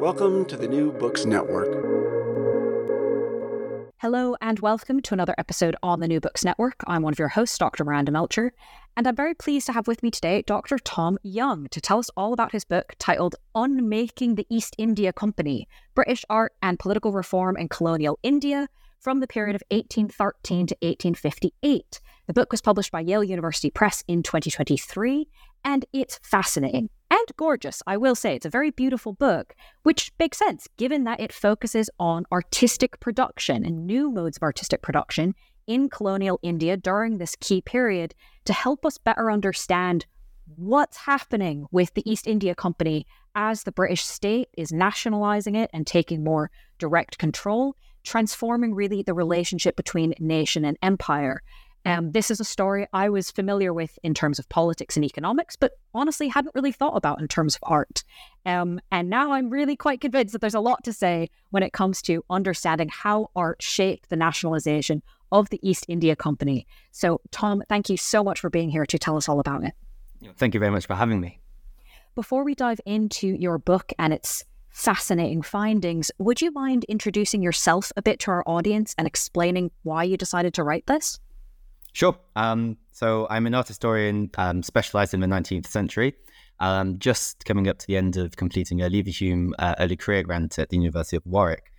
Welcome to the New Books Network. Hello and welcome to another episode on the New Books Network. I'm one of your hosts, Dr. Miranda Melcher, and I'm very pleased to have with me today Dr. Tom Young to tell us all about his book titled Unmaking the East India Company British Art and Political Reform in Colonial India from the period of 1813 to 1858. The book was published by Yale University Press in 2023, and it's fascinating and gorgeous. I will say it's a very beautiful book, which makes sense given that it focuses on artistic production and new modes of artistic production in colonial India during this key period to help us better understand what's happening with the East India Company as the British state is nationalizing it and taking more direct control, transforming really the relationship between nation and empire. Um, this is a story I was familiar with in terms of politics and economics, but honestly hadn't really thought about in terms of art. Um, and now I'm really quite convinced that there's a lot to say when it comes to understanding how art shaped the nationalization of the East India Company. So, Tom, thank you so much for being here to tell us all about it. Thank you very much for having me. Before we dive into your book and its fascinating findings, would you mind introducing yourself a bit to our audience and explaining why you decided to write this? Sure. Um, so I'm an art historian um, specialized in the 19th century. Um, just coming up to the end of completing a Leverhulme uh, early career grant at the University of Warwick.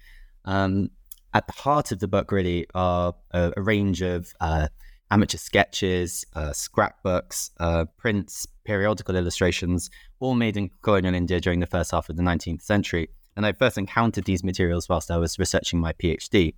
Um, at the heart of the book, really, are a, a range of uh, amateur sketches, uh, scrapbooks, uh, prints, periodical illustrations, all made in colonial India during the first half of the 19th century. And I first encountered these materials whilst I was researching my PhD,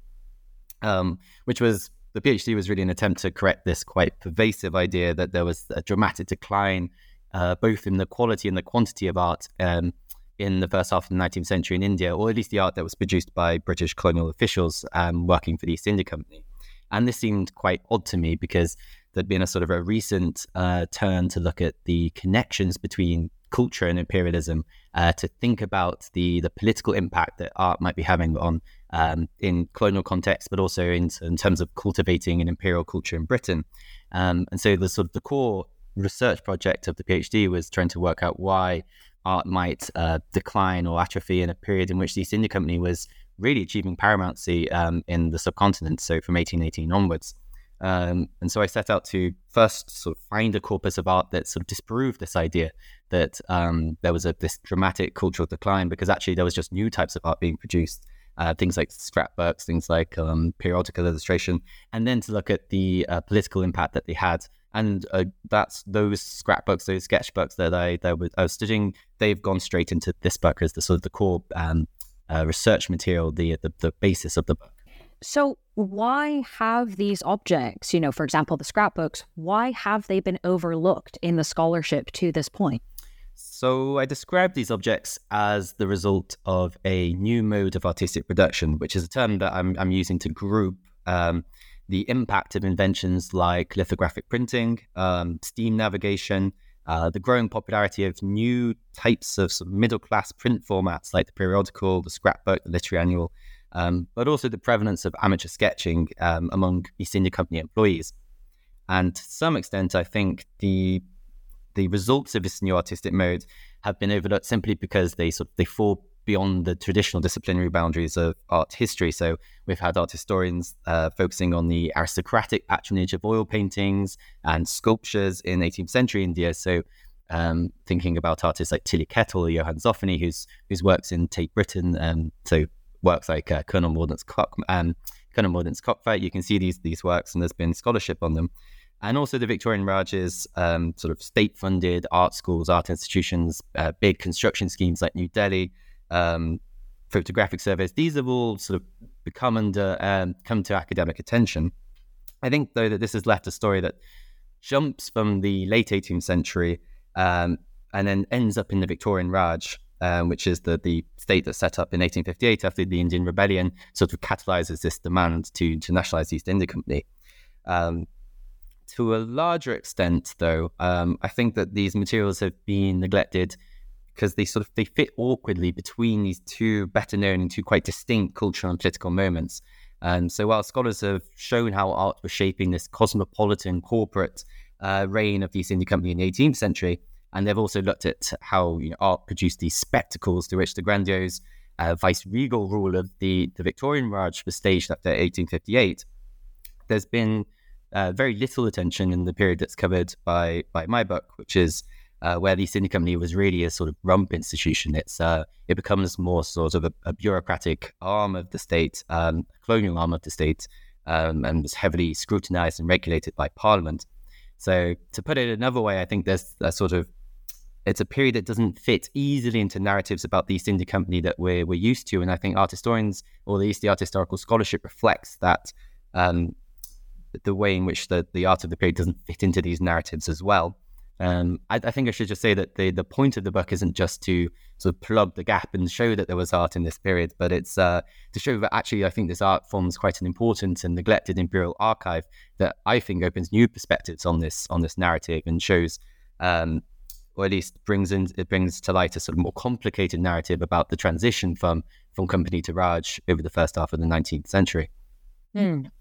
um, which was the PhD was really an attempt to correct this quite pervasive idea that there was a dramatic decline, uh, both in the quality and the quantity of art um, in the first half of the 19th century in India, or at least the art that was produced by British colonial officials um, working for the East India Company. And this seemed quite odd to me because there'd been a sort of a recent uh, turn to look at the connections between culture and imperialism, uh, to think about the the political impact that art might be having on um, in colonial context, but also in, in, terms of cultivating an imperial culture in Britain. Um, and so the sort of the core research project of the PhD was trying to work out why art might uh, decline or atrophy in a period in which the East India Company was really achieving paramountcy um, in the subcontinent, so from 1818 onwards. Um, and so I set out to first sort of find a corpus of art that sort of disproved this idea that um, there was a this dramatic cultural decline because actually there was just new types of art being produced uh, things like scrapbooks, things like um, periodical illustration, and then to look at the uh, political impact that they had. And uh, that's those scrapbooks, those sketchbooks that I that I was studying. They've gone straight into this book as the sort of the core um, uh, research material, the, the the basis of the book. So, why have these objects, you know, for example, the scrapbooks, why have they been overlooked in the scholarship to this point? So I describe these objects as the result of a new mode of artistic production, which is a term that I'm, I'm using to group um, the impact of inventions like lithographic printing, um, steam navigation, uh, the growing popularity of new types of, sort of middle class print formats like the periodical, the scrapbook, the literary annual, um, but also the prevalence of amateur sketching um, among East India Company employees. And to some extent, I think the the results of this new artistic mode have been overlooked simply because they sort of, they fall beyond the traditional disciplinary boundaries of art history. So we've had art historians uh, focusing on the aristocratic patronage of oil paintings and sculptures in 18th century India. So um, thinking about artists like Tilly Kettle or Johann Zoffany, whose whose works in Tate Britain, um, so works like uh, Colonel Mordaunt's Cock, um, Colonel Mordaunt's Cockfight, you can see these these works, and there's been scholarship on them and also the Victorian Raj's um, sort of state-funded art schools, art institutions, uh, big construction schemes like New Delhi, um, photographic surveys. These have all sort of become under um, come to academic attention. I think though that this has left a story that jumps from the late 18th century um, and then ends up in the Victorian Raj. Um, which is the, the state that set up in 1858 after the Indian Rebellion, sort of catalyzes this demand to, to nationalize the East India Company. Um, to a larger extent, though, um, I think that these materials have been neglected because they sort of they fit awkwardly between these two better known and two quite distinct cultural and political moments. And so, while scholars have shown how art was shaping this cosmopolitan corporate uh, reign of the East India Company in the 18th century, and they've also looked at how you know, art produced these spectacles to which the grandiose uh, vice-regal rule of the, the Victorian Raj was staged after 1858. There's been uh, very little attention in the period that's covered by by my book, which is uh, where the East India Company was really a sort of rump institution. It's uh, it becomes more sort of a, a bureaucratic arm of the state, um, colonial arm of the state, um, and was heavily scrutinized and regulated by Parliament. So to put it another way, I think there's a sort of it's a period that doesn't fit easily into narratives about the East India Company that we're, we're used to. And I think art historians or the East Art historical scholarship reflects that um, the way in which the, the art of the period doesn't fit into these narratives as well. Um, I, I, think I should just say that the, the point of the book isn't just to sort of plug the gap and show that there was art in this period, but it's uh, to show that actually I think this art forms quite an important and neglected imperial archive that I think opens new perspectives on this on this narrative and shows, um, or at least brings in it brings to light a sort of more complicated narrative about the transition from from company to Raj over the first half of the 19th century. Mm.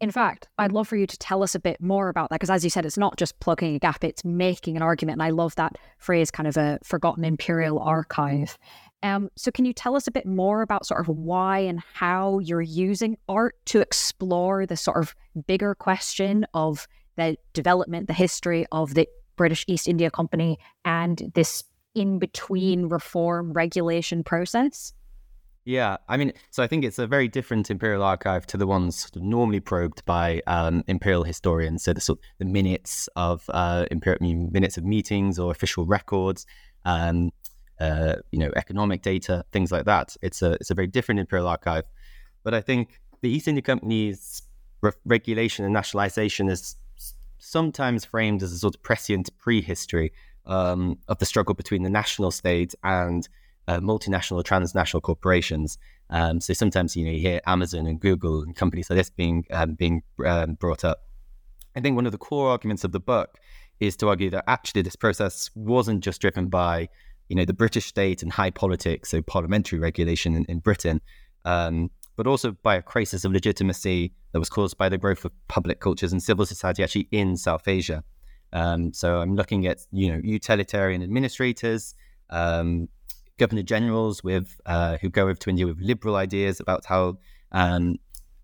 In fact, I'd love for you to tell us a bit more about that because, as you said, it's not just plugging a gap, it's making an argument. And I love that phrase, kind of a forgotten imperial archive. Um, so, can you tell us a bit more about sort of why and how you're using art to explore the sort of bigger question of the development, the history of the British East India Company and this in between reform regulation process? Yeah, I mean, so I think it's a very different imperial archive to the ones sort of normally probed by um, imperial historians. So the sort of the minutes of uh, imperial minutes of meetings or official records, um, uh, you know, economic data, things like that. It's a it's a very different imperial archive. But I think the East India Company's re- regulation and nationalization is sometimes framed as a sort of prescient prehistory um, of the struggle between the national state and uh, multinational or transnational corporations. Um, so sometimes you know you hear Amazon and Google and companies like this being um, being um, brought up. I think one of the core arguments of the book is to argue that actually this process wasn't just driven by you know the British state and high politics, so parliamentary regulation in, in Britain, um, but also by a crisis of legitimacy that was caused by the growth of public cultures and civil society actually in South Asia. Um, so I'm looking at you know utilitarian administrators, um, governor generals with uh, who go over to India with liberal ideas about how um,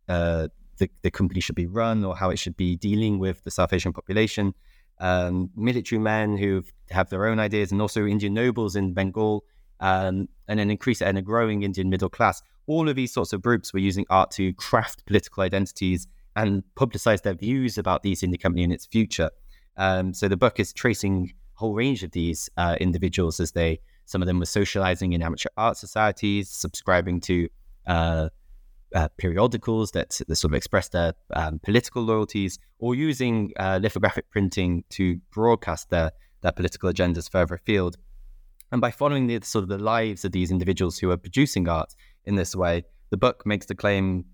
uh, the, the company should be run or how it should be dealing with the South Asian population. Um, military men who have their own ideas, and also Indian nobles in Bengal, um, and an increased and a growing Indian middle class. All of these sorts of groups were using art to craft political identities and publicize their views about the East India Company and its future. Um, so the book is tracing a whole range of these uh, individuals as they some of them were socializing in amateur art societies, subscribing to uh, uh, periodicals that, that, sort of expressed their um, political loyalties, or using uh, lithographic printing to broadcast their, their political agendas further afield. And by following the sort of the lives of these individuals who are producing art in this way, the book makes the claim,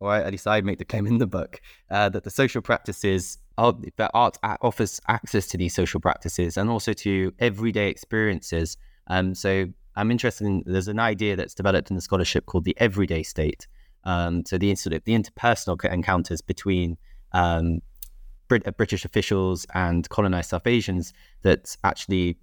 or at least I make the claim in the book, uh, that the social practices that art offers access to these social practices and also to everyday experiences um, so I'm interested in, there's an idea that's developed in the scholarship called the everyday state, Um, so the sort of the interpersonal encounters between um, Brit- uh, British officials and colonized South Asians that actually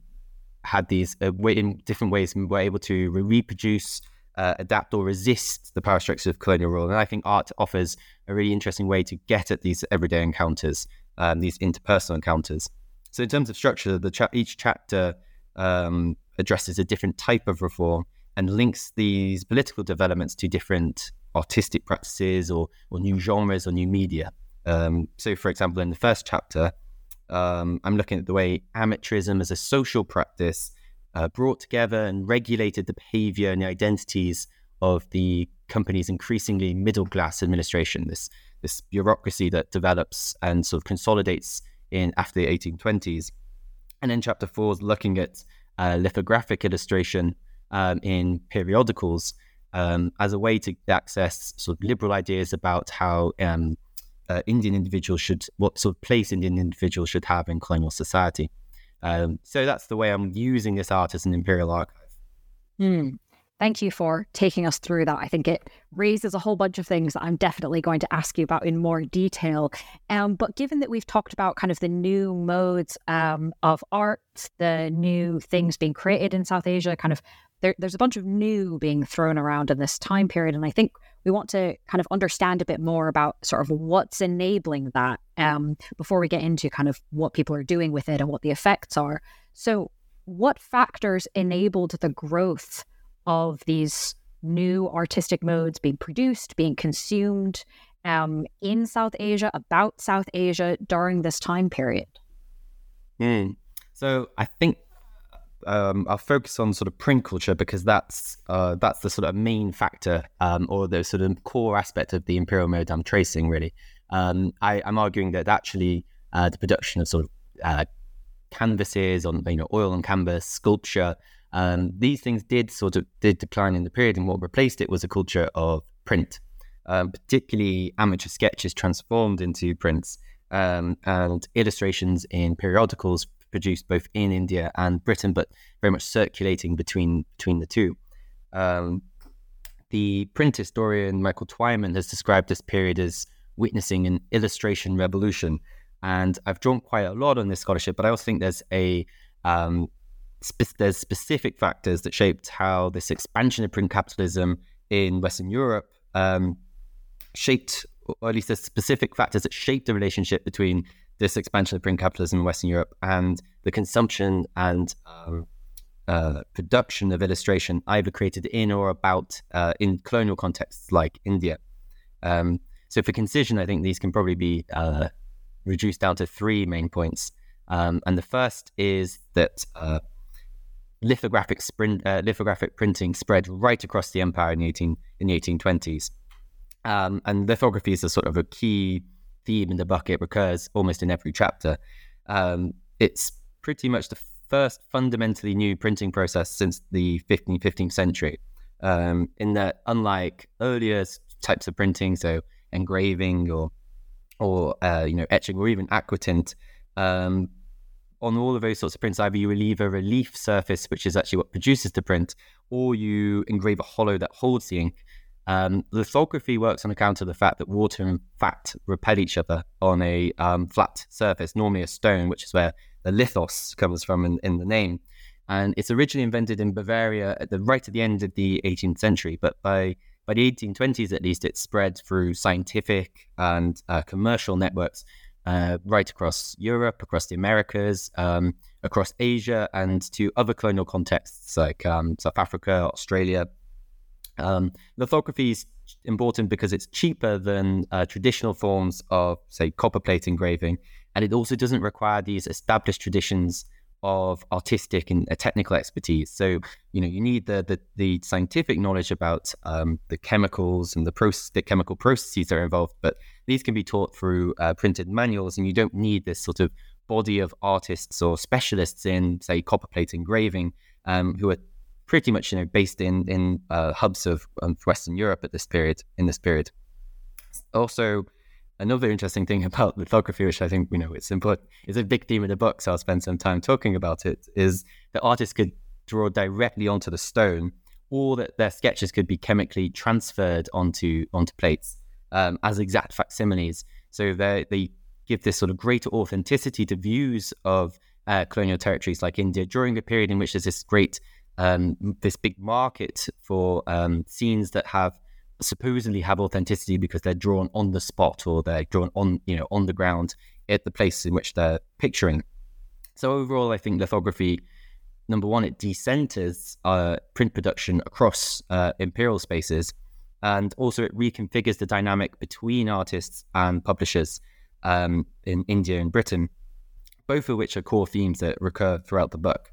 had these uh, in different ways were able to re- reproduce, uh, adapt, or resist the power structures of colonial rule. And I think art offers a really interesting way to get at these everyday encounters, um, these interpersonal encounters. So in terms of structure, the cha- each chapter um, addresses a different type of reform and links these political developments to different artistic practices or, or new genres or new media. Um, so, for example, in the first chapter, um, I'm looking at the way amateurism as a social practice uh, brought together and regulated the behavior and the identities of the company's increasingly middle class administration, this, this bureaucracy that develops and sort of consolidates in after the 1820s. And then chapter four is looking at uh, lithographic illustration um, in periodicals um, as a way to access sort of liberal ideas about how um, uh, Indian individuals should, what sort of place Indian individuals should have in colonial society. Um, so that's the way I'm using this art as an imperial archive. Hmm. Thank you for taking us through that. I think it raises a whole bunch of things that I'm definitely going to ask you about in more detail. Um, but given that we've talked about kind of the new modes um, of art, the new things being created in South Asia, kind of there, there's a bunch of new being thrown around in this time period. And I think we want to kind of understand a bit more about sort of what's enabling that um, before we get into kind of what people are doing with it and what the effects are. So, what factors enabled the growth of these new artistic modes being produced, being consumed um, in South Asia, about South Asia during this time period? Mm. So, I think um, I'll focus on sort of print culture because that's uh, that's the sort of main factor um, or the sort of core aspect of the imperial mode I'm tracing. Really, um, I, am arguing that actually uh, the production of sort of uh, canvases on you know oil on canvas, sculpture, um, these things did sort of did decline in the period, and what replaced it was a culture of print, um, particularly amateur sketches transformed into prints. Um, and illustrations in periodicals produced both in India and Britain, but very much circulating between between the two. Um, the print historian Michael Twyman has described this period as witnessing an illustration revolution, and I've drawn quite a lot on this scholarship. But I also think there's a um, spe- there's specific factors that shaped how this expansion of print capitalism in Western Europe um, shaped, or at least there's specific factors that shaped the relationship between this expansion of print capitalism in Western Europe and the consumption and um, uh, production of illustration either created in or about uh, in colonial contexts like India. Um, so for concision, I think these can probably be uh, reduced down to three main points. Um, and the first is that uh, lithographic, sprint, uh, lithographic printing spread right across the empire in the 18 in the 1820s. Um, and lithography is a sort of a key theme in the bucket recurs almost in every chapter. Um, it's pretty much the first fundamentally new printing process since the 15th, 15th century. Um, in that, unlike earlier types of printing, so engraving or or uh, you know etching or even aquatint, um, on all of those sorts of prints, either you relieve a relief surface, which is actually what produces the print, or you engrave a hollow that holds the ink. Um, lithography works on account of the fact that water and fat repel each other on a um, flat surface, normally a stone, which is where the lithos comes from in, in, the name. And it's originally invented in Bavaria at the right at the end of the 18th century, but by by the 1820s at least, it spread through scientific and uh, commercial networks uh, right across Europe, across the Americas, um, across Asia, and to other colonial contexts like um, South Africa, Australia, um, lithography is important because it's cheaper than uh, traditional forms of, say, copper plate engraving, and it also doesn't require these established traditions of artistic and uh, technical expertise. So, you know, you need the the, the scientific knowledge about um, the chemicals and the process, the chemical processes that are involved, but these can be taught through uh, printed manuals, and you don't need this sort of body of artists or specialists in, say, copper plate engraving um, who are pretty much you know based in in uh, hubs of Western Europe at this period. In this period, also another interesting thing about lithography, which I think you know it's important, is a big theme in the book. So I'll spend some time talking about it. Is that artists could draw directly onto the stone or that their sketches could be chemically transferred onto onto plates um, as exact facsimiles. So they give this sort of greater authenticity to views of uh, colonial territories like India during a period in which there's this great um, this big market for um, scenes that have supposedly have authenticity because they're drawn on the spot or they're drawn on you know on the ground at the place in which they're picturing. So overall, I think lithography, number one, it decenters uh, print production across uh, imperial spaces, and also it reconfigures the dynamic between artists and publishers um, in India and Britain, both of which are core themes that recur throughout the book.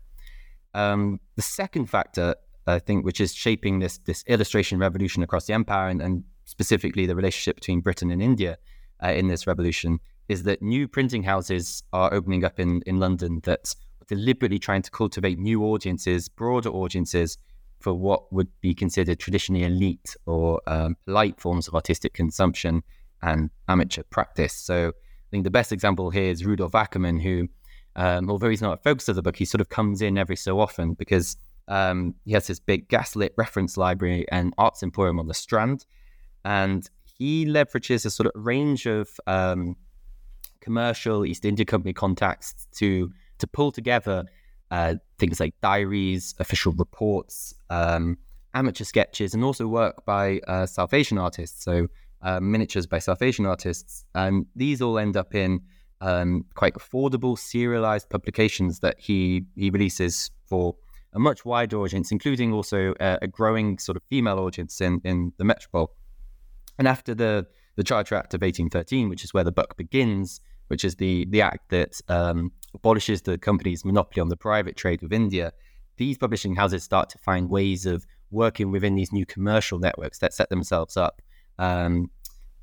Um, the second factor, I think, which is shaping this this illustration revolution across the empire and, and specifically the relationship between Britain and India uh, in this revolution, is that new printing houses are opening up in, in London that are deliberately trying to cultivate new audiences, broader audiences for what would be considered traditionally elite or um, light forms of artistic consumption and amateur practice. So I think the best example here is Rudolf Ackermann, who, um, although he's not a focus of the book, he sort of comes in every so often because um, he has this big gaslit reference library and arts emporium on the Strand. And he leverages a sort of range of um, commercial East India Company contacts to to pull together uh, things like diaries, official reports, um, amateur sketches, and also work by uh, South Asian artists. So uh, miniatures by South Asian artists, and these all end up in um, quite affordable serialized publications that he he releases for a much wider audience, including also a, a growing sort of female audience in in the metropole. And after the the Charter Act of 1813, which is where the book begins, which is the the act that um, abolishes the company's monopoly on the private trade with India, these publishing houses start to find ways of working within these new commercial networks that set themselves up um,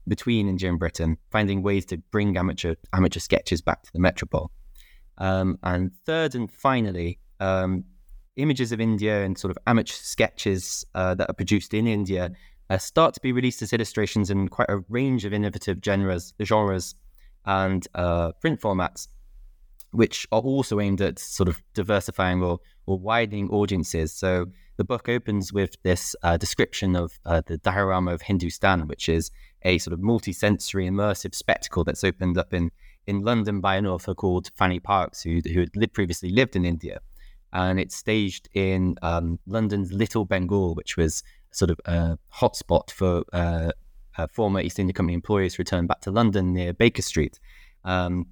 between India and Britain, finding ways to bring amateur amateur sketches back to the metropole. Um, and third and finally, um, images of India and sort of amateur sketches uh, that are produced in India uh, start to be released as illustrations in quite a range of innovative genres, genres and uh, print formats, which are also aimed at sort of diversifying or, or widening audiences. So the book opens with this uh, description of uh, the diorama of Hindustan, which is a sort of multi-sensory immersive spectacle that's opened up in, in London by an author called Fanny Parks, who, who had lived, previously lived in India. And it's staged in um, London's Little Bengal, which was sort of a hotspot for uh, uh, former East India Company employees returned back to London near Baker Street. Um,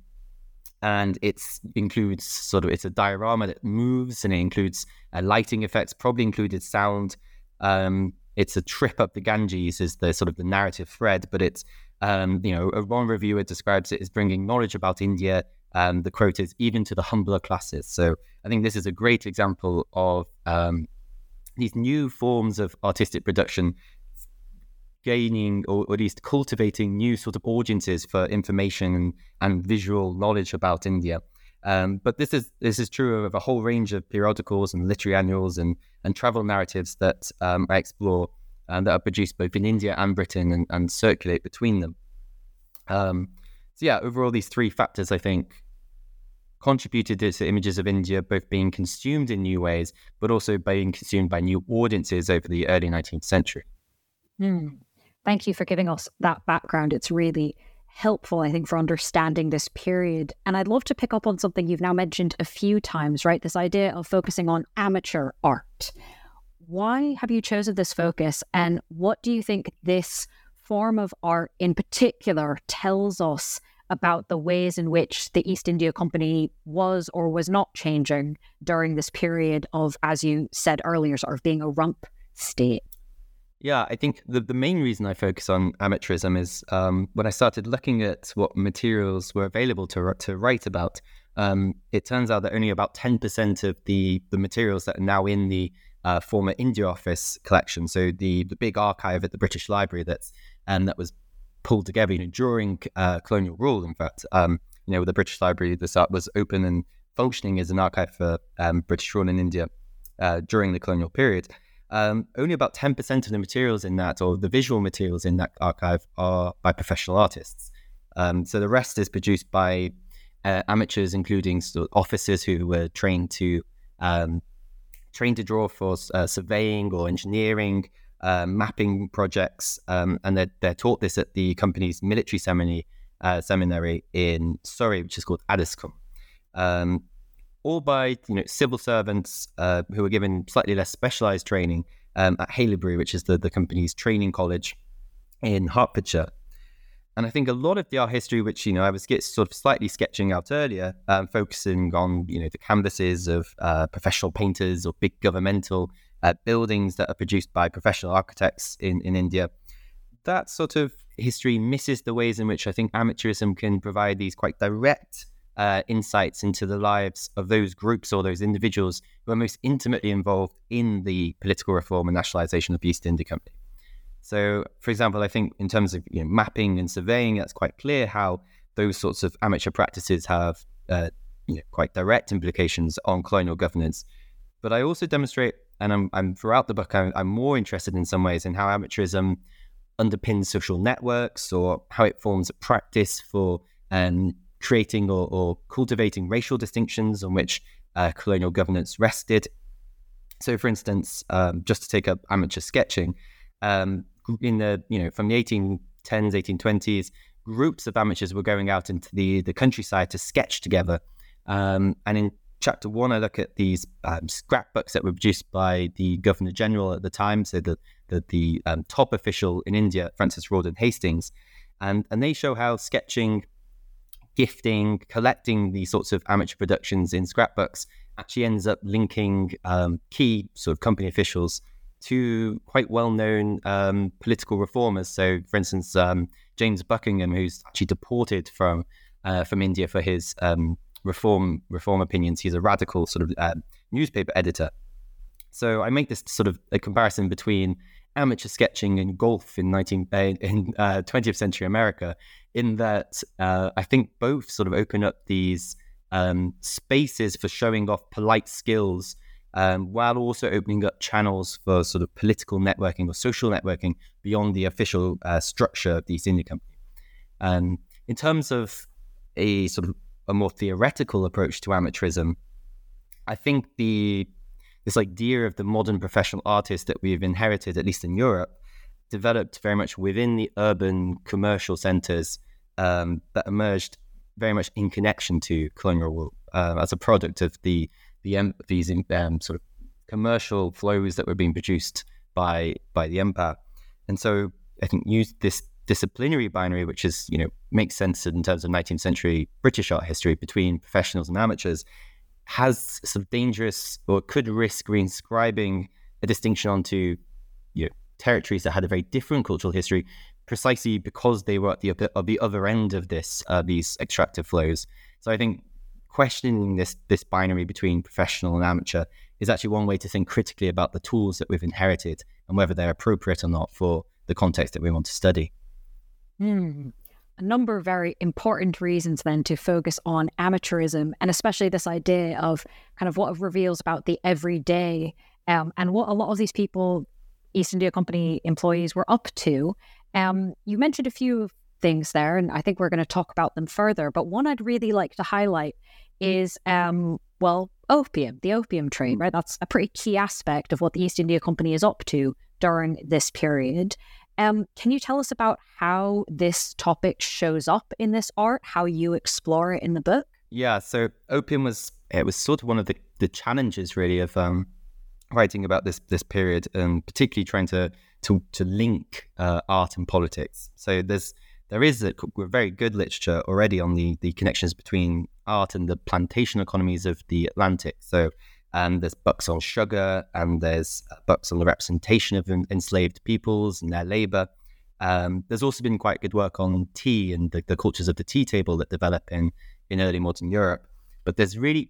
and it includes sort of it's a diorama that moves and it includes uh, lighting effects, probably included sound. Um, it's a trip up the Ganges is the sort of the narrative thread, but it's um, you know a one reviewer describes it as bringing knowledge about India. Um, the quote is even to the humbler classes. So I think this is a great example of um, these new forms of artistic production gaining or, at least cultivating new sort of audiences for information and, visual knowledge about India. Um, but this is this is true of a whole range of periodicals and literary annuals and, and travel narratives that um, I explore and that are produced both in India and Britain and, and circulate between them. Um, so yeah, overall, these three factors I think contributed to images of India both being consumed in new ways, but also being consumed by new audiences over the early 19th century. Mm. Thank you for giving us that background. It's really helpful, I think, for understanding this period. And I'd love to pick up on something you've now mentioned a few times, right? This idea of focusing on amateur art. Why have you chosen this focus? And what do you think this form of art in particular tells us about the ways in which the East India Company was or was not changing during this period of, as you said earlier, sort of being a rump state? Yeah, I think the, the main reason I focus on amateurism is um, when I started looking at what materials were available to, to write about, um, it turns out that only about 10% of the, the materials that are now in the uh, former India Office collection, so the, the big archive at the British Library that's um, that was pulled together you know, during uh, colonial rule, in fact, um, you know, with the British Library, this art was open and functioning as an archive for um, British rule in India uh, during the colonial period um, only about 10% of the materials in that, or the visual materials in that archive, are by professional artists. Um, so the rest is produced by uh, amateurs, including sort of officers who were trained to um, trained to draw for uh, surveying or engineering, uh, mapping projects, um, and they're, they're taught this at the company's military seminary, uh, seminary in Surrey, which is called Addiscombe. Um, all by you know civil servants uh, who are given slightly less specialized training um, at Haileybury, which is the, the company's training college in Hertfordshire. And I think a lot of the art history, which you know I was sort of slightly sketching out earlier, um, focusing on you know the canvases of uh, professional painters or big governmental uh, buildings that are produced by professional architects in in India. That sort of history misses the ways in which I think amateurism can provide these quite direct uh, insights into the lives of those groups or those individuals who are most intimately involved in the political reform and nationalization of the East India Company. So, for example, I think in terms of you know, mapping and surveying, that's quite clear how those sorts of amateur practices have uh, you know, quite direct implications on colonial governance. But I also demonstrate, and I'm, I'm throughout the book, I'm, I'm, more interested in some ways in how amateurism underpins social networks or how it forms a practice for um, creating or, or cultivating racial distinctions on which uh, colonial governance rested. So, for instance, um, just to take up amateur sketching, um, in the you know from the 1810s, 1820s, groups of amateurs were going out into the the countryside to sketch together. Um, and in chapter one, I look at these um, scrapbooks that were produced by the Governor General at the time, so the the, the um, top official in India, Francis Rawdon Hastings, and and they show how sketching gifting, collecting these sorts of amateur productions in scrapbooks actually ends up linking um, key sort of company officials to quite well-known um, political reformers. So, for instance, um, James Buckingham, who's actually deported from uh, from India for his um, reform reform opinions. He's a radical sort of uh, newspaper editor. So I make this sort of a comparison between amateur sketching and golf in 19 uh, in uh, 20th century America in that uh, I think both sort of open up these um, spaces for showing off polite skills um, while also opening up channels for sort of political networking or social networking beyond the official uh, structure of the East India Company. Um, in terms of a sort of a more theoretical approach to amateurism, I think the this idea of the modern professional artist that we've inherited, at least in Europe, developed very much within the urban commercial centers um, that emerged very much in connection to colonial rule uh, as a product of the the these um, sort of commercial flows that were being produced by by the empire. And so I think use this disciplinary binary, which is you know makes sense in terms of 19th century British art history between professionals and amateurs, has some dangerous or could risk reinscribing a distinction onto you know, territories that had a very different cultural history precisely because they were at the, at the other end of this uh, these extractive flows. So I think questioning this this binary between professional and amateur is actually one way to think critically about the tools that we've inherited and whether they're appropriate or not for the context that we want to study. Mm. A number of very important reasons then to focus on amateurism and especially this idea of kind of what it reveals about the everyday um, and what a lot of these people, East India Company employees, were up to um, you mentioned a few things there, and I think we're going to talk about them further. But one I'd really like to highlight is, um, well, opium, the opium trade, right? That's a pretty key aspect of what the East India Company is up to during this period. Um, can you tell us about how this topic shows up in this art, how you explore it in the book? Yeah, so opium was it was sort of one of the, the challenges really of um, writing about this this period, and particularly trying to to to link uh, art and politics. So there's there is a, very good literature already on the the connections between art and the plantation economies of the Atlantic. So um, there's books on sugar, and there's uh, books on the representation of enslaved peoples and their labor. Um, there's also been quite good work on tea and the, the, cultures of the tea table that develop in in early modern Europe. But there's really,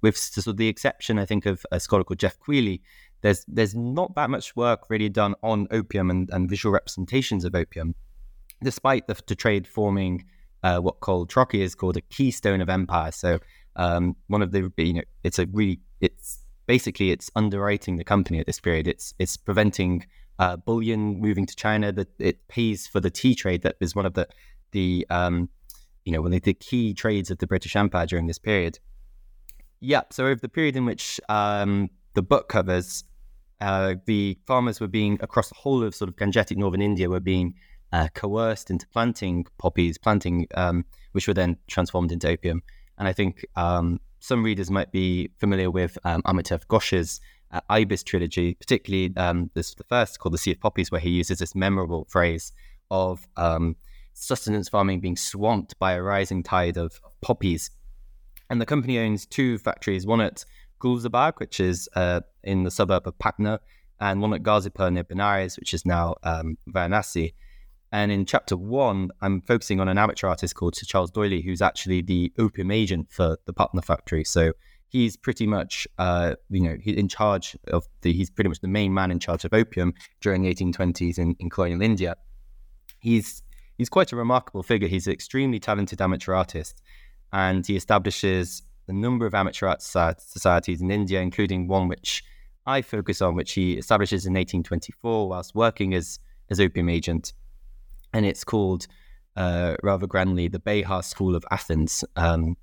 with sort of the exception, I think, of a scholar called Geoff Quilley, there's there's not that much work really done on opium and, and visual representations of opium, despite the, the trade forming uh, what Carl Trocki is called a keystone of empire. So um, one of the you know it's a really it's basically it's underwriting the company at this period. It's it's preventing uh, bullion moving to China. That it pays for the tea trade that is one of the the um, you know one of the key trades of the British Empire during this period. Yeah, so over the period in which um, the book covers, uh, the farmers were being across the whole of sort of Gangetic northern India were being uh, coerced into planting poppies, planting um, which were then transformed into opium. And I think um, some readers might be familiar with um, Amitav Ghosh's uh, Ibis trilogy, particularly um, this the first called The Sea of Poppies, where he uses this memorable phrase of um, sustenance farming being swamped by a rising tide of poppies. And the company owns two factories, one at Gulzarbagh, which is uh, in the suburb of Patna, and one at Ghazipur near Benares, which is now um, Varanasi. And in chapter one, I'm focusing on an amateur artist called Sir Charles D'Oyly, who's actually the opium agent for the Patna factory. So he's pretty much, uh, you know, he's in charge of the, he's pretty much the main man in charge of opium during the 1820s in, in colonial India. He's, he's quite a remarkable figure. He's an extremely talented amateur artist, and he establishes a number of amateur art societies in India, including one which I focus on, which he establishes in 1824 whilst working as, as opium agent and it's called uh, rather grandly the Behar School of Athens. Um,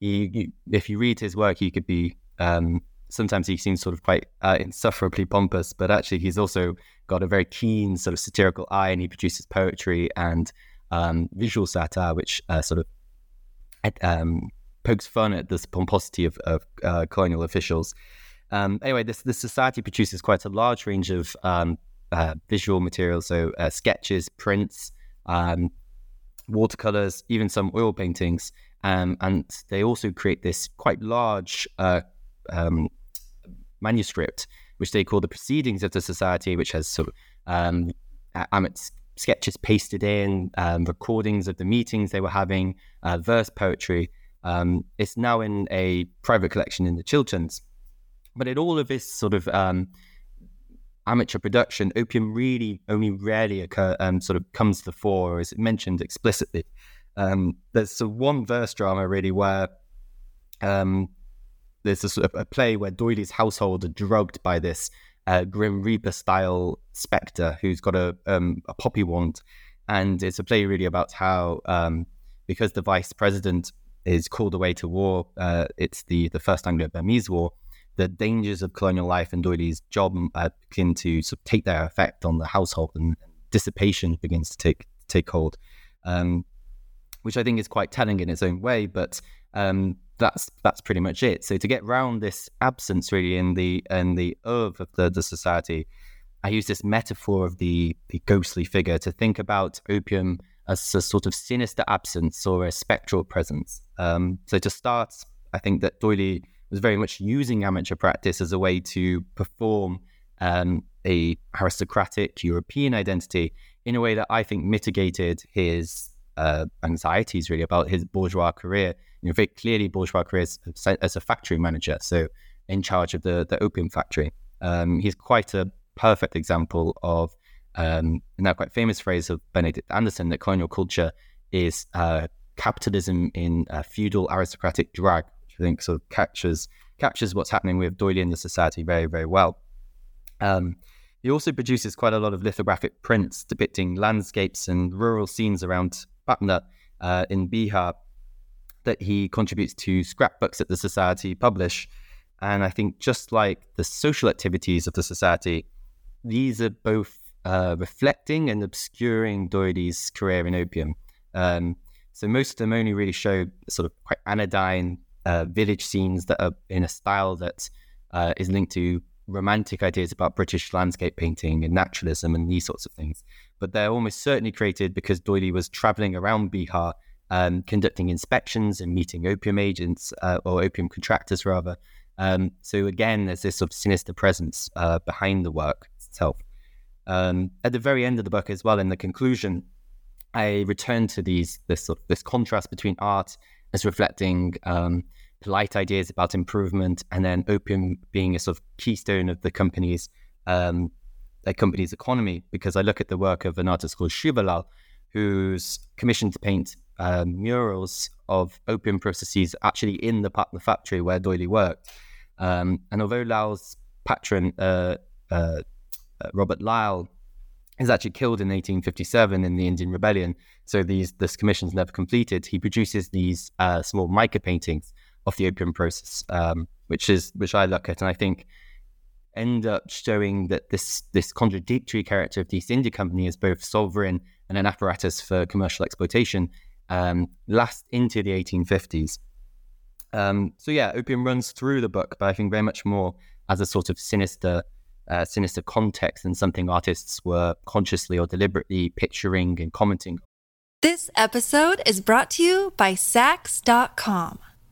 he, if you read his work, he could be um, sometimes he seems sort of quite uh, insufferably pompous, but actually he's also got a very keen sort of satirical eye, and he produces poetry and um, visual satire, which uh, sort of um, pokes fun at this pomposity of, of uh, colonial officials. Um, anyway, this this society produces quite a large range of um, uh, visual materials, so uh, sketches, prints, um, watercolors, even some oil paintings. Um, and they also create this quite large uh, um, manuscript, which they call the Proceedings of the Society, which has sort of um, Amit's sketches pasted in, um, recordings of the meetings they were having, uh, verse poetry. Um, it's now in a private collection in the Chilterns. But in all of this sort of um, amateur production, opium really only rarely occur, um, sort of comes to the fore, as mentioned explicitly. Um, there's a one verse drama really where um, there's a, sort of a play where D'Oyly's household are drugged by this uh, Grim Reaper style spectre who's got a, um, a poppy wand. And it's a play really about how, um, because the vice president is called away to war, uh, it's the, the first Anglo Burmese war the dangers of colonial life and D'Oyly's job uh, begin to sort of take their effect on the household, and dissipation begins to take take hold, um, which I think is quite telling in its own way. But um, that's that's pretty much it. So to get round this absence, really, in the in the of the, the society, I use this metaphor of the the ghostly figure to think about opium as a sort of sinister absence or a spectral presence. Um, so to start, I think that D'Oyly was very much using amateur practice as a way to perform um, a aristocratic European identity in a way that I think mitigated his uh, anxieties really about his bourgeois career. You know, very clearly bourgeois career as, a factory manager, so in charge of the the opium factory. Um, he's quite a perfect example of um, now quite famous phrase of Benedict Anderson that colonial culture is uh, capitalism in feudal aristocratic drag, I think sort of captures captures what's happening with D'Oyly in the society very, very well. Um, he also produces quite a lot of lithographic prints depicting landscapes and rural scenes around Patna uh, in Bihar that he contributes to scrapbooks that the society publish. And I think just like the social activities of the society, these are both uh, reflecting and obscuring D'Oyly's career in opium. Um, so most of them only really show sort of quite anodyne uh, village scenes that are in a style that uh, is linked to romantic ideas about British landscape painting and naturalism and these sorts of things. But they're almost certainly created because D'Oyly was traveling around Bihar, um, conducting inspections and meeting opium agents uh, or opium contractors, rather. Um, so again, there's this sort of sinister presence uh, behind the work itself. Um, at the very end of the book, as well, in the conclusion, I return to these this sort of, this contrast between art as reflecting um, polite ideas about improvement, and then opium being a sort of keystone of the company's um, the company's economy. Because I look at the work of an artist called Shivalal, who's commissioned to paint uh, murals of opium processes actually in the Patna factory where D'Oyly worked. Um, and although Lal's patron, uh, uh, uh, Robert Lyell, is actually killed in 1857 in the Indian Rebellion, so these this commission's never completed. He produces these uh, small mica paintings of the opium process, um, which is which I look at, and I think end up showing that this this contradictory character of the East India Company as both sovereign and an apparatus for commercial exploitation um, lasts into the 1850s. Um, so yeah, opium runs through the book, but I think very much more as a sort of sinister, uh, sinister context than something artists were consciously or deliberately picturing and commenting. This episode is brought to you by Saks.com.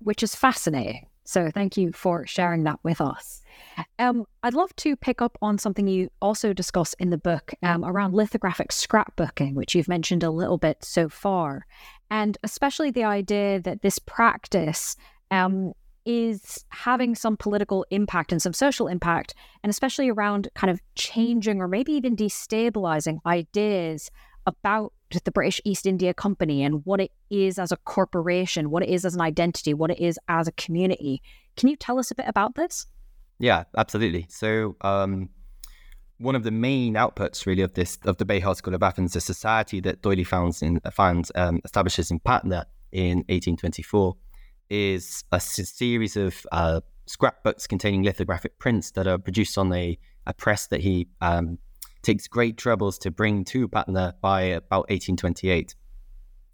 which is fascinating. So thank you for sharing that with us. Um, I'd love to pick up on something you also discuss in the book um, around lithographic scrapbooking, which you've mentioned a little bit so far, and especially the idea that this practice um, is having some political impact and some social impact, and especially around kind of changing or maybe even destabilizing ideas about the British East India Company and what it is as a corporation, what it is as an identity, what it is as a community. Can you tell us a bit about this? Yeah, absolutely. So, um, one of the main outputs, really, of this of the Behar School of Athens, the society that D'Oyly founds in founds um, establishes in Patna in 1824, is a series of uh, scrapbooks containing lithographic prints that are produced on a, a press that he um, takes great troubles to bring to Patna by about 1828.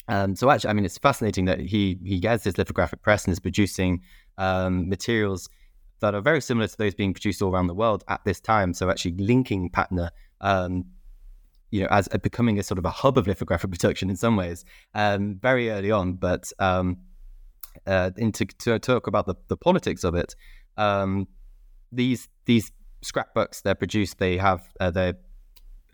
Um, so actually, I mean, it's fascinating that he he has this lithographic press and is producing um, materials that are very similar to those being produced all around the world at this time. So actually linking Patna, um, you know, as becoming a sort of a hub of lithographic production in some ways, um, very early on. But um, uh, into to talk about the, the politics of it, um, these these scrapbooks they're produced, they have uh, they're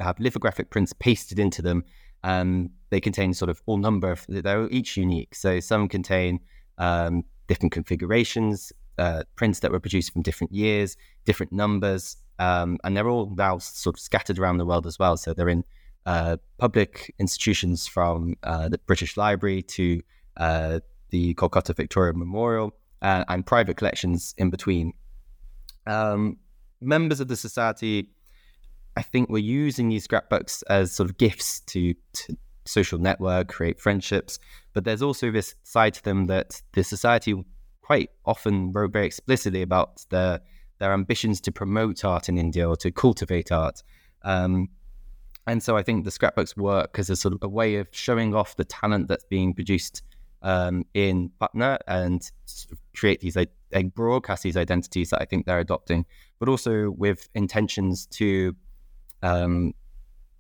have lithographic prints pasted into them. Um, they contain sort of all number of, they're each unique. So some contain um, different configurations, uh, prints that were produced from different years, different numbers, um, and they're all now sort of scattered around the world as well. So they're in uh, public institutions from uh, the British Library to uh, the Kolkata Victoria Memorial uh, and private collections in between. Um, members of the society I think we're using these scrapbooks as sort of gifts to, to social network, create friendships. But there's also this side to them that the society quite often wrote very explicitly about their their ambitions to promote art in India or to cultivate art. Um, and so I think the scrapbooks work as a sort of a way of showing off the talent that's being produced um, in Patna and sort of create these like, broadcast these identities that I think they're adopting, but also with intentions to um,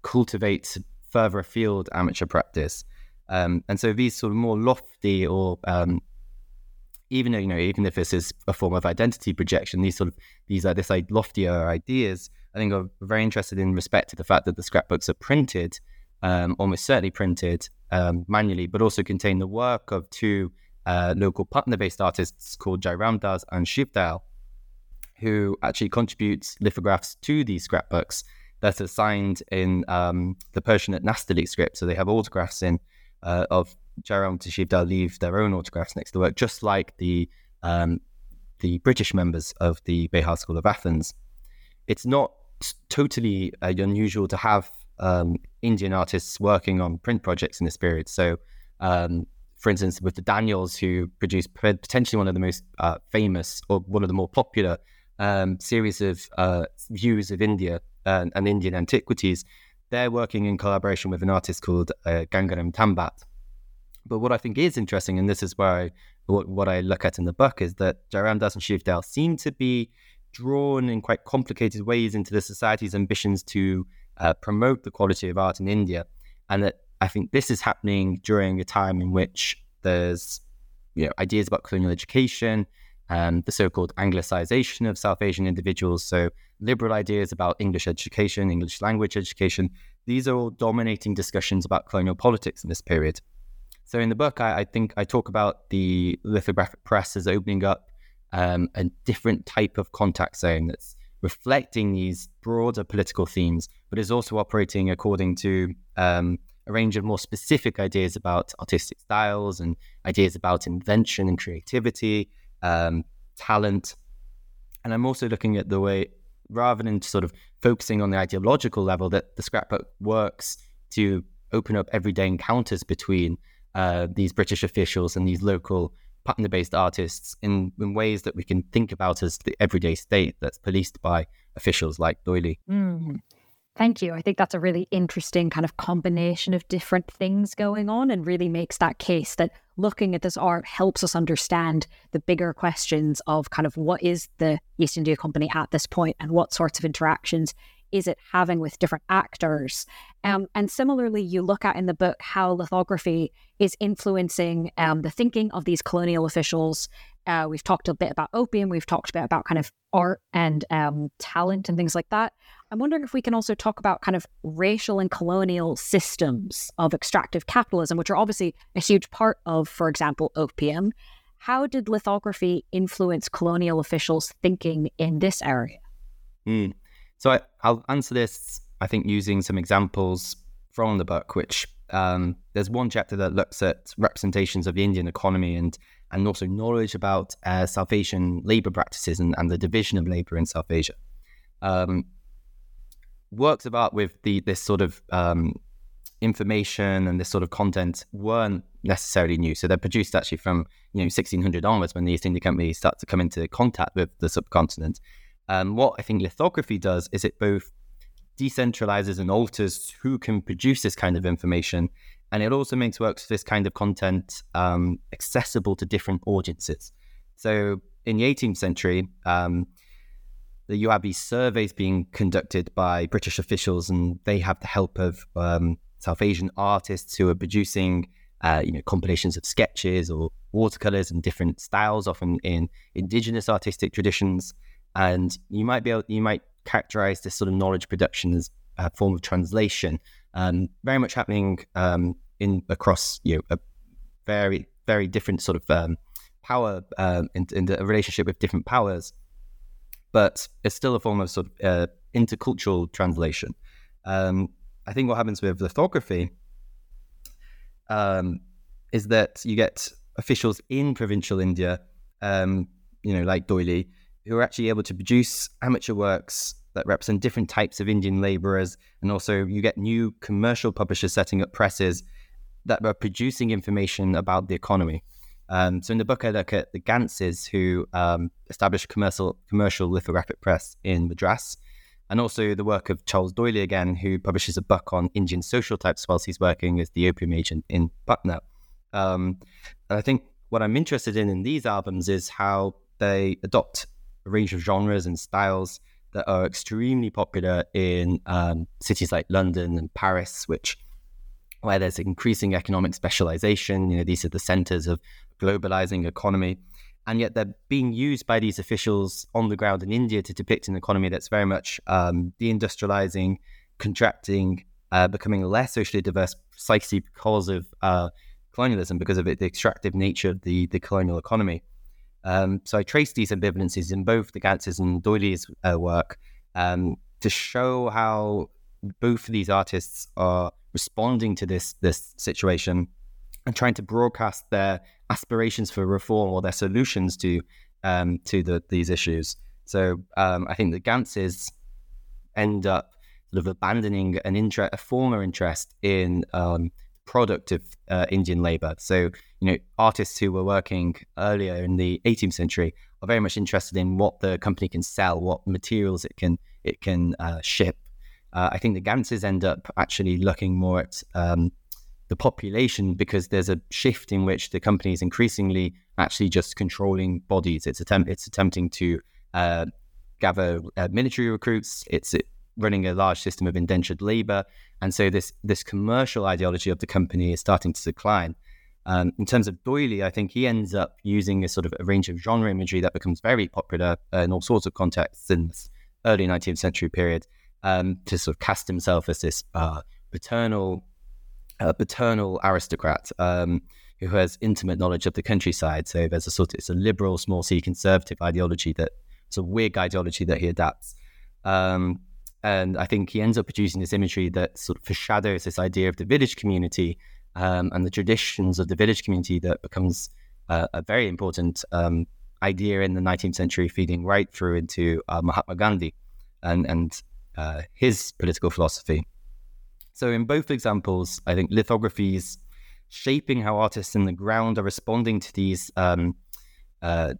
cultivate further afield amateur practice. Um, and so these sort of more lofty or um, even you know even if this is a form of identity projection, these sort of these are this like loftier ideas. I think are very interested in respect to the fact that the scrapbooks are printed, um, almost certainly printed um, manually, but also contain the work of two uh, local Patna-based artists called Jairam Das and Shivdayal, who actually contribute lithographs to these scrapbooks that are signed in um, the Persianate Nastaliq script. So they have autographs in uh, of Jairam Tashivdar leave their own autographs next to the work, just like the um, the British members of the Behar School of Athens. It's not totally uh, unusual to have um, Indian artists working on print projects in this period. So, um, for instance, with the Daniells, who produced potentially one of the most uh, famous or one of the more popular um, series of uh, views of India and, and, Indian antiquities, they're working in collaboration with an artist called uh, Gangaram Tambat. But what I think is interesting, and this is where I, what, what I look at in the book, is that Jairam Das and Shivdayal seem to be drawn in quite complicated ways into the society's ambitions to uh, promote the quality of art in India, and that I think this is happening during a time in which there's you know ideas about colonial education, um, the so-called Anglicization of South Asian individuals. So liberal ideas about English education, English language education. These are all dominating discussions about colonial politics in this period. So in the book, I, I think I talk about the lithographic press as opening up um, a different type of contact zone that's reflecting these broader political themes, but is also operating according to um, a range of more specific ideas about artistic styles and ideas about invention and creativity, um, talent. And I'm also looking at the way, rather than sort of focusing on the ideological level, that the scrapbook works to open up everyday encounters between uh, these British officials and these local Patna based artists in, in ways that we can think about as the everyday state that's policed by officials like D'Oyly. Mm. Thank you. I think that's a really interesting kind of combination of different things going on and really makes that case that looking at this art helps us understand the bigger questions of kind of what is the East India Company at this point and what sorts of interactions is it having with different actors? Um, and similarly, you look at in the book how lithography is influencing um, the thinking of these colonial officials. Uh, we've talked a bit about opium. We've talked a bit about kind of art and um, talent and things like that. I'm wondering if we can also talk about kind of racial and colonial systems of extractive capitalism, which are obviously a huge part of, for example, opium. How did lithography influence colonial officials' thinking in this area? Mm. So I, will answer this, I think, using some examples from the book, which um, there's one chapter that looks at representations of the Indian economy and and also knowledge about uh, South Asian labor practices and, and the division of labor in South Asia. Um, works of art with the this sort of um, information and this sort of content weren't necessarily new. So they're produced actually from you know 1600 onwards when the East India Company starts to come into contact with the subcontinent. Um, what I think lithography does is it both decentralizes and alters who can produce this kind of information, and it also makes works this kind of content um, accessible to different audiences. So in the 18th century, um, the UAB surveys being conducted by British officials, and they have the help of um, South Asian artists who are producing, uh, you know, compilations of sketches or watercolors and different styles, often in indigenous artistic traditions. And you might be able, you might characterize this sort of knowledge production as a form of translation, um, very much happening um, in across you know a very very different sort of um, power um, in, in the relationship with different powers, but it's still a form of sort of uh, intercultural translation. Um, I think what happens with lithography um, is that you get officials in provincial India, you know, like D'Oyly, who are actually able to produce amateur works that represent different types of Indian laborers. And also, you get new commercial publishers setting up presses that are producing information about the economy. Um, so, in the book, I look at the Gantzes, who um, established commercial, commercial lithographic press in Madras, and also the work of Charles D'Oyly again, who publishes a book on Indian social types whilst he's working as the opium agent in Patna. Um, and I think what I'm interested in in these albums is how they adopt a range of genres and styles that are extremely popular in um, cities like London and Paris, which where there's increasing economic specialization. You know, these are the centers of globalizing economy. And yet they're being used by these officials on the ground in India to depict an economy that's very much um, deindustrializing, contracting, uh, becoming less socially diverse precisely because of uh, colonialism, because of it, the extractive nature of the, the colonial economy. Um, so I trace these ambivalences in both the Gantzes and D'Oyly's uh, work um, to show how both of these artists are responding to this this situation and trying to broadcast their aspirations for reform or their solutions to um, to the, these issues. So um, I think the Gantzes end up sort of abandoning an interest, a former interest in um, product of uh, Indian labor. So, you know, artists who were working earlier in the 18th century are very much interested in what the company can sell, what materials it can it can uh, ship. Uh, I think the Gantzes end up actually looking more at um, the population because there's a shift in which the company is increasingly actually just controlling bodies. It's attempt it's attempting to uh, gather uh, military recruits. It's running a large system of indentured labor. And so this this commercial ideology of the company is starting to decline. Um, in terms of D'Oyly, I think he ends up using a sort of a range of genre imagery that becomes very popular uh, in all sorts of contexts in this early 19th century period um, to sort of cast himself as this uh, paternal, uh, paternal aristocrat um, who has intimate knowledge of the countryside. So there's a sort of it's a liberal, small c conservative ideology that it's a Whig ideology that he adapts. Um, and I think he ends up producing this imagery that sort of foreshadows this idea of the village community um, and the traditions of the village community that becomes uh, a very important um, idea in the 19th century, feeding right through into uh, Mahatma Gandhi and, and uh, his political philosophy. So, in both examples, I think lithography is shaping how artists in the ground are responding to these um, uh,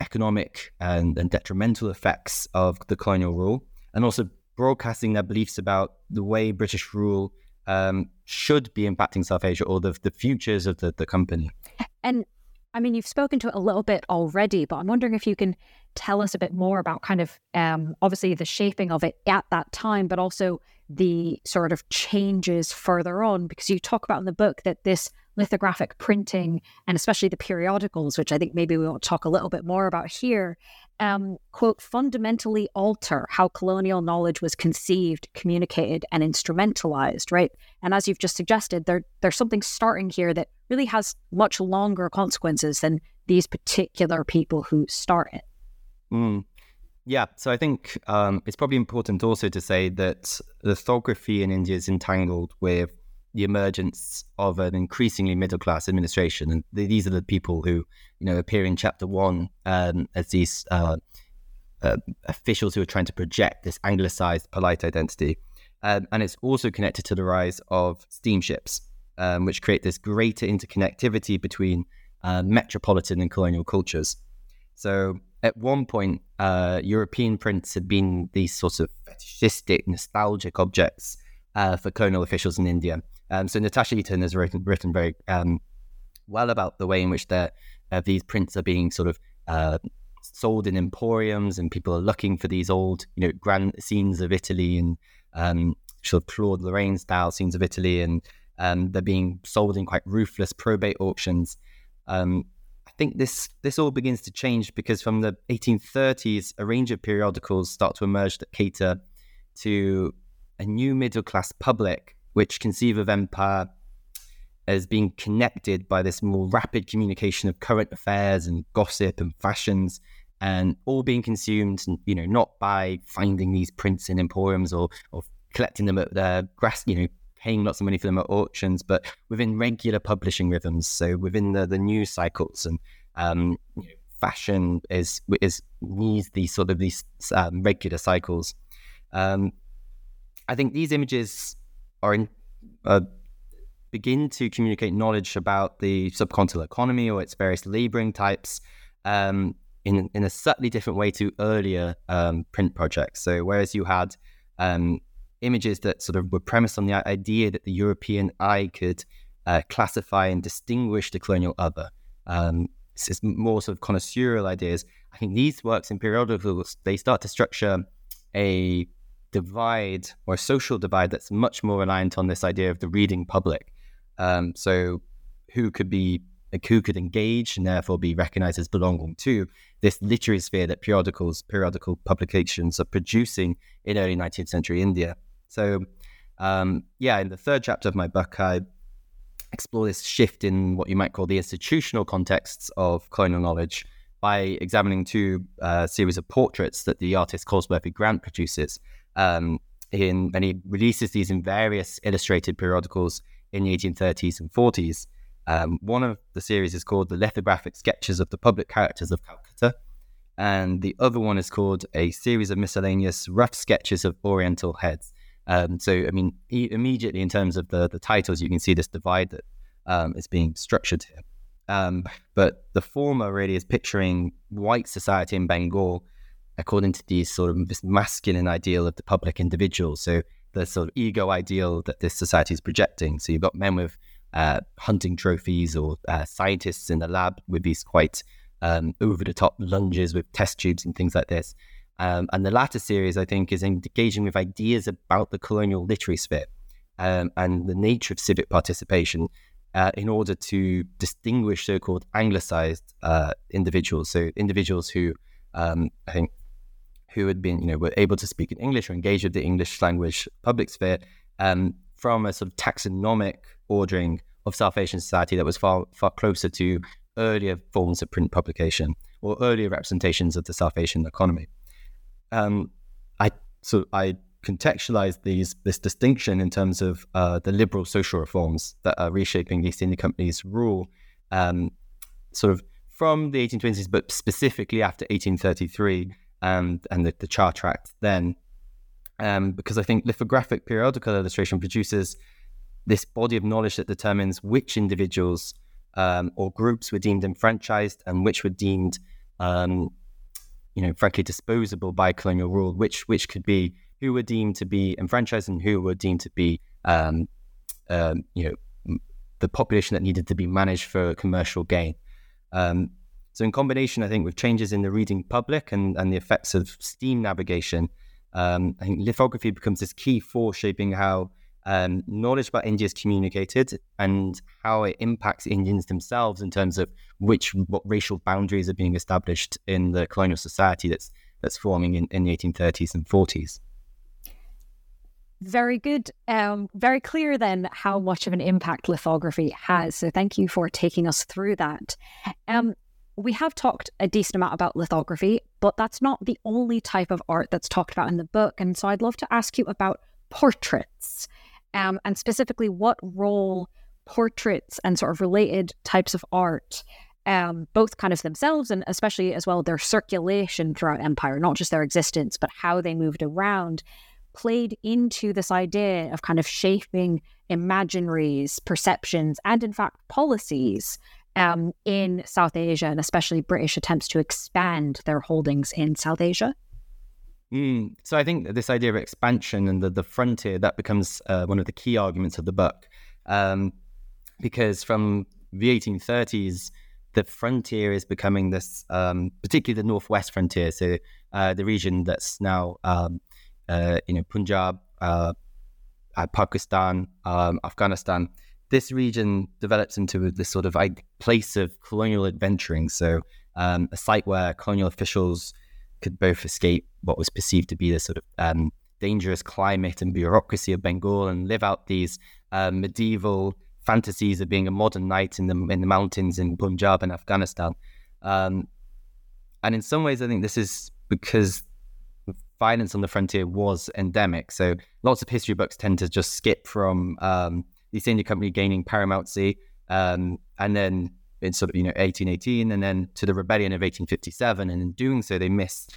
economic and, and detrimental effects of the colonial rule, and also broadcasting their beliefs about the way British rule um, should be impacting South Asia or the, the futures of the, the company. And I mean, you've spoken to it a little bit already, but I'm wondering if you can tell us a bit more about kind of um, obviously the shaping of it at that time, but also the sort of changes further on, because you talk about in the book that this lithographic printing and especially the periodicals, which I think maybe we to talk a little bit more about here, um, quote, fundamentally alter how colonial knowledge was conceived, communicated, and instrumentalized, right? And as you've just suggested, there, there's something starting here that really has much longer consequences than these particular people who start it. Mm. Yeah, so I think um, it's probably important also to say that lithography in India is entangled with the emergence of an increasingly middle class administration, and these are the people who, you know, appear in chapter one um, as these uh, uh, officials who are trying to project this anglicized polite identity, um, and it's also connected to the rise of steamships, um, which create this greater interconnectivity between uh, metropolitan and colonial cultures. So at one point, uh, European prints had been these sorts of fetishistic, nostalgic objects uh, for colonial officials in India. Um, so Natasha Eaton has written, written very um, well about the way in which uh, these prints are being sort of uh, sold in emporiums, and people are looking for these old, you know, grand scenes of Italy and um, sort of Claude Lorrain style scenes of Italy, and um, they're being sold in quite ruthless probate auctions. Um, I think this this all begins to change because from the 1830s, a range of periodicals start to emerge that cater to a new middle class public which conceive of empire as being connected by this more rapid communication of current affairs and gossip and fashions and all being consumed you know not by finding these prints in emporiums or or collecting them at the grass you know paying lots of money for them at auctions but within regular publishing rhythms. So within the the news cycles and um, you know, fashion is is needs these sort of these um, regular cycles. Um, i think these images are in, uh, begin to communicate knowledge about the subcontinental economy or its various laboring types um, in in a slightly different way to earlier um, print projects. So whereas you had um, images that sort of were premised on the idea that the European eye could uh, classify and distinguish the colonial other, um, more sort of connoisseurial ideas. I think these works in periodicals they start to structure a divide or social divide that's much more reliant on this idea of the reading public. Um, so, who could be like, who could engage and therefore be recognized as belonging to this literary sphere that periodicals, periodical publications are producing in early 19th century India. So, um, yeah, in the third chapter of my book, I explore this shift in what you might call the institutional contexts of colonial knowledge by examining two uh, series of portraits that the artist Colesworthey Grant produces um, in, and he releases these in various illustrated periodicals in the 1830s and 40s. Um, one of the series is called The Lithographic Sketches of the Public Characters of Calcutta, and the other one is called A Series of Miscellaneous Rough Sketches of Oriental Heads. Um, so, I mean, immediately in terms of the, the titles, you can see this divide that um, is being structured here. Um, but the former really is picturing white society in Bengal according to these sort of this masculine ideal of the public individual. So the sort of ego ideal that this society is projecting. So you've got men with uh, hunting trophies or uh, scientists in the lab with these quite um, over the top lunges with test tubes and things like this. Um, and the latter series, I think, is engaging with ideas about the colonial literary sphere um, and the nature of civic participation uh, in order to distinguish so-called anglicized uh, individuals. So individuals who um, I think who had been, you know, were able to speak in English or engage with the English language public sphere um, from a sort of taxonomic ordering of South Asian society that was far far closer to earlier forms of print publication or earlier representations of the South Asian economy. Um, I so I contextualize these this distinction in terms of uh, the liberal social reforms that are reshaping the East India Company's rule, um, sort of from the 1820s, but specifically after 1833 and and the, the Charter Act then, um, because I think lithographic periodical illustration produces this body of knowledge that determines which individuals um, or groups were deemed enfranchised and which were deemed, um, you know, frankly disposable by colonial rule, which which could be who were deemed to be enfranchised and who were deemed to be, um, um you know, the population that needed to be managed for commercial gain. So, in combination, I think with changes in the reading public and, and the effects of steam navigation, um, I think lithography becomes this key force shaping how um, knowledge about India is communicated and how it impacts Indians themselves in terms of which what racial boundaries are being established in the colonial society that's that's forming in, in the 1830s and 40s. Very good. Um, very clear then how much of an impact lithography has. So thank you for taking us through that. Um, we have talked a decent amount about lithography, but that's not the only type of art that's talked about in the book. And so I'd love to ask you about portraits um, and specifically what role portraits and sort of related types of art, um, both kind of themselves and especially as well their circulation throughout empire, not just their existence, but how they moved around, played into this idea of kind of shaping imaginaries, perceptions, and in fact policies um, in South Asia, and especially British attempts to expand their holdings in South Asia. Mm. So I think this idea of expansion and the, the frontier that becomes uh, one of the key arguments of the book, um, because from the 1830s, the frontier is becoming this, um, particularly the northwest frontier, so uh, the region that's now, um, uh, you know, Punjab, uh, uh, Pakistan, um, Afghanistan. This region develops into this sort of place of colonial adventuring. So um, a site where colonial officials could both escape what was perceived to be the sort of um, dangerous climate and bureaucracy of Bengal and live out these uh, medieval fantasies of being a modern knight in the in the mountains in Punjab and Afghanistan. Um, and in some ways, I think this is because violence on the frontier was endemic. So lots of history books tend to just skip from um, East India Company gaining paramountcy um, and then in sort of you know 1818 and then to the rebellion of 1857 and in doing so they missed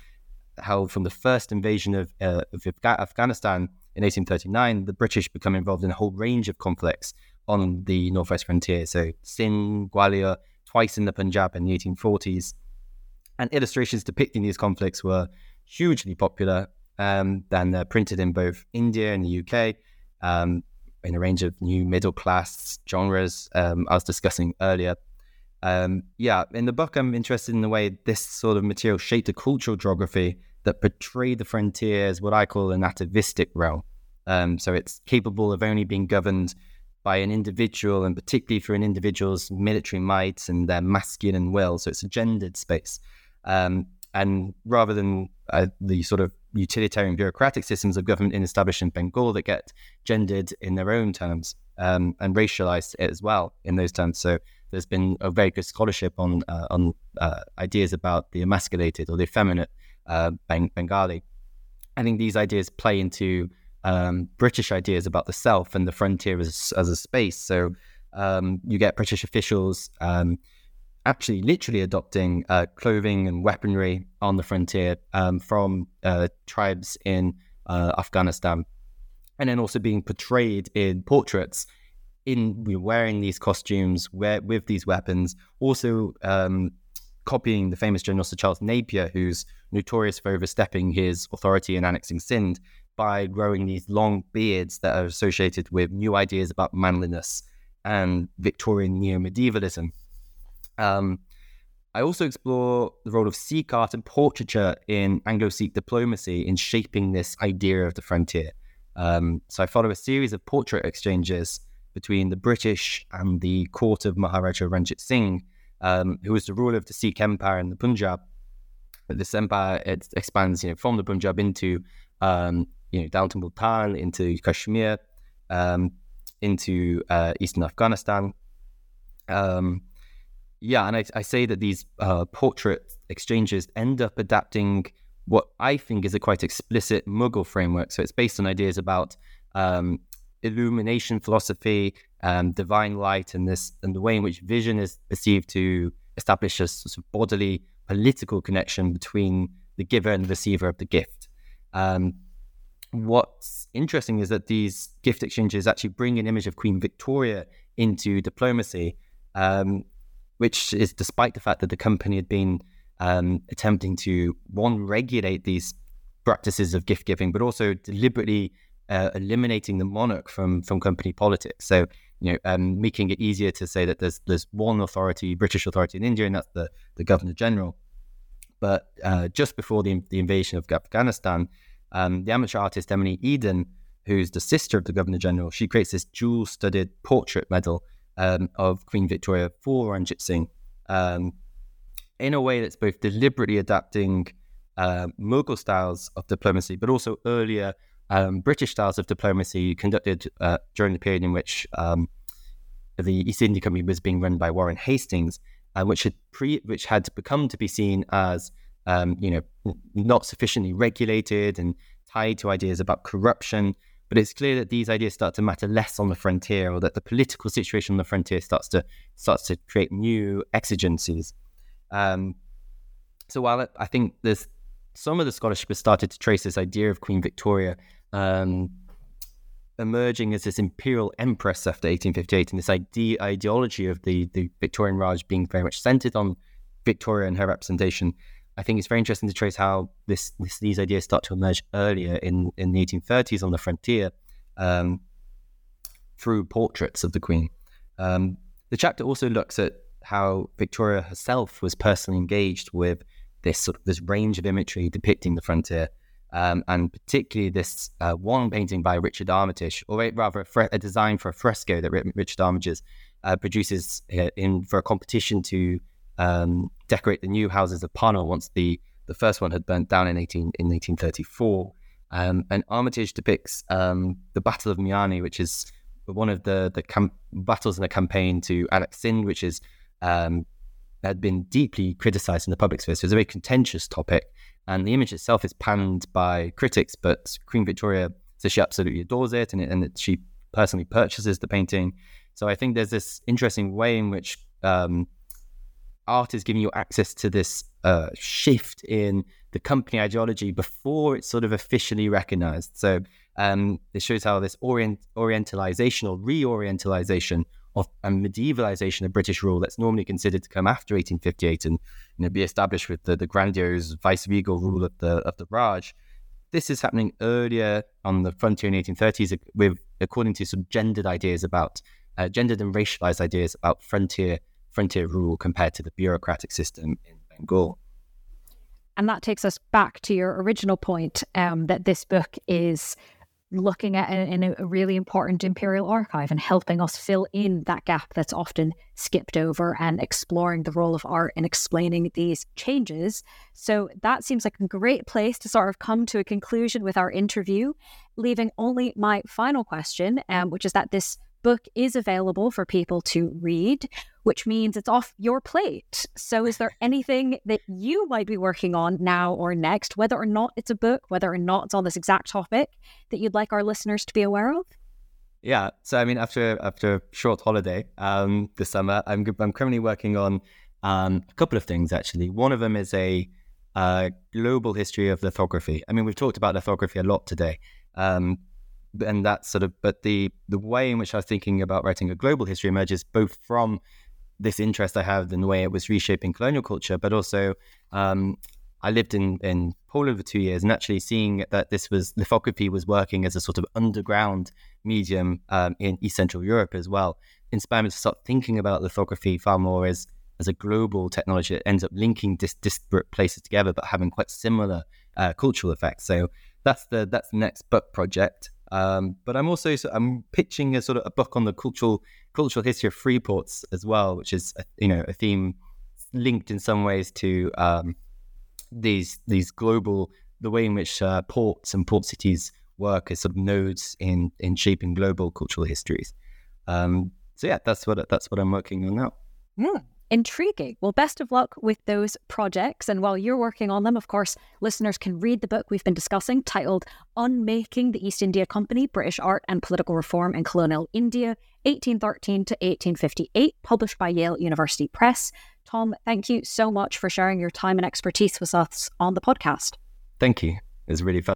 how from the first invasion of, uh, of Afghanistan in 1839 the British become involved in a whole range of conflicts on the northwest frontier. So Sindh Gwalior twice in the Punjab in the 1840s and illustrations depicting these conflicts were hugely popular um, and they're printed in both India and the UK um, in a range of new middle class genres um, I was discussing earlier um, yeah, in the book, I'm interested in the way this sort of material shaped a cultural geography that portrayed the frontier as what I call an atavistic realm. Um, so it's capable of only being governed by an individual, and particularly for an individual's military might and their masculine will. So it's a gendered space. Um, and rather than uh, the sort of utilitarian bureaucratic systems of government in established in Bengal that get gendered in their own terms um, and racialized as well in those terms. So there's been a very good scholarship on uh, on uh, ideas about the emasculated or the effeminate uh, Bengali. I think these ideas play into um, British ideas about the self and the frontier as, as a space. So um, you get British officials um, actually literally adopting uh, clothing and weaponry on the frontier um, from uh, tribes in uh, Afghanistan, and then also being portrayed in portraits in wearing these costumes, wear, with these weapons, also um, copying the famous General Sir Charles Napier, who's notorious for overstepping his authority and annexing Sindh by growing these long beards that are associated with new ideas about manliness and Victorian neo medievalism. Um, I also explore the role of Sikh art and portraiture in Anglo Sikh diplomacy in shaping this idea of the frontier. Um, so I follow a series of portrait exchanges between the British and the court of Maharaja Ranjit Singh, um, who was the ruler of the Sikh Empire in the Punjab. But This empire it expands, you know, from the Punjab into, um, you know, down to Multan, into Kashmir, um, into uh, eastern Afghanistan. Um, yeah, and I, I say that these uh, portrait exchanges end up adapting what I think is a quite explicit Mughal framework. So it's based on ideas about um, illumination philosophy, um, divine light, and this and the way in which vision is perceived to establish a sort of bodily political connection between the giver and the receiver of the gift. Um, what's interesting is that these gift exchanges actually bring an image of Queen Victoria into diplomacy. Um, which is despite the fact that the company had been um, attempting to one regulate these practices of gift giving, but also deliberately uh, eliminating the monarch from from company politics. So you know, um, making it easier to say that there's there's one authority, British authority in India, and that's the the Governor General. But uh, just before the, the invasion of Afghanistan, um, the amateur artist Emily Eden, who's the sister of the Governor General, she creates this jewel-studded portrait medal um, of Queen Victoria for Ranjit Singh. Um, in a way that's both deliberately adapting uh, Mughal styles of diplomacy, but also earlier um, British styles of diplomacy conducted uh, during the period in which um, the East India Company was being run by Warren Hastings, uh, which had pre- which had become to be seen as um, you know not sufficiently regulated and tied to ideas about corruption but it's clear that these ideas start to matter less on the frontier, or that the political situation on the frontier starts to starts to create new exigencies. Um, so while I think there's some of the scholarship has started to trace this idea of Queen Victoria um, emerging as this imperial empress after 1858, and this ideology of the the Victorian Raj being very much centered on Victoria and her representation. I think it's very interesting to trace how this, this these ideas start to emerge earlier in, in the 1830s on the frontier um, through portraits of the Queen. Um, the chapter also looks at how Victoria herself was personally engaged with this sort of this range of imagery depicting the frontier, um, and particularly this uh, one painting by Richard Armitage, or rather a, fre- a, design for a fresco that Richard Armitage uh, produces uh, in for a competition to um, decorate the new houses of Parliament once the, the first one had burnt down in 18 in 1834. Um, and Armitage depicts um, the Battle of Miani, which is one of the the cam- battles in the campaign to annex Sindh, which is um, had been deeply criticized in the public sphere. So it's a very contentious topic, and the image itself is panned by critics, but Queen Victoria says she absolutely adores it, and, it, and it, she personally purchases the painting. So I think there's this interesting way in which um, art is giving you access to this uh, shift in the company ideology before it's sort of officially recognized. So um, this shows how this orient, orientalization or reorientalization of and medievalization of British rule that's normally considered to come after 1858 and you know, be established with the, the grandiose vice-regal rule of the of the Raj. This is happening earlier on the frontier in 1830s with according to some gendered ideas about uh, gendered and racialized ideas about frontier frontier rule compared to the bureaucratic system in Bengal. And that takes us back to your original point um, that this book is looking at in a really important imperial archive and helping us fill in that gap that's often skipped over and exploring the role of art in explaining these changes. So that seems like a great place to sort of come to a conclusion with our interview, leaving only my final question, um, which is that this book is available for people to read, which means it's off your plate. So, is there anything that you might be working on now or next, whether or not it's a book, whether or not it's on this exact topic, that you'd like our listeners to be aware of? Yeah, so I mean, after after a short holiday um, this summer, I'm I'm currently working on um, a couple of things. Actually, one of them is a uh, global history of lithography. I mean, we've talked about lithography a lot today, um, and that's sort of but the the way in which I was thinking about writing a global history emerges both from this interest I have in the way it was reshaping colonial culture, but also um, I lived in in Poland for two years and actually seeing that this was lithography was working as a sort of underground medium um, in East Central Europe as well inspired me to start thinking about lithography far more as as a global technology that ends up linking dis- disparate places together, but having quite similar uh, cultural effects. So that's the that's the next book project. Um, but I'm also I'm pitching a sort of a book on the cultural cultural history of free ports as well, which is a, you know a theme linked in some ways to um, these these global the way in which uh, ports and port cities work as sort of nodes in in shaping global cultural histories. Um, so yeah, that's what that's what I'm working on now. Mm, intriguing. Well, best of luck with those projects. And while you're working on them, of course, listeners can read the book we've been discussing titled Unmaking the East India Company British Art and Political Reform in Colonial India, 1813 to 1858, published by Yale University Press. Tom, thank you so much for sharing your time and expertise with us on the podcast. Thank you. It was really fun.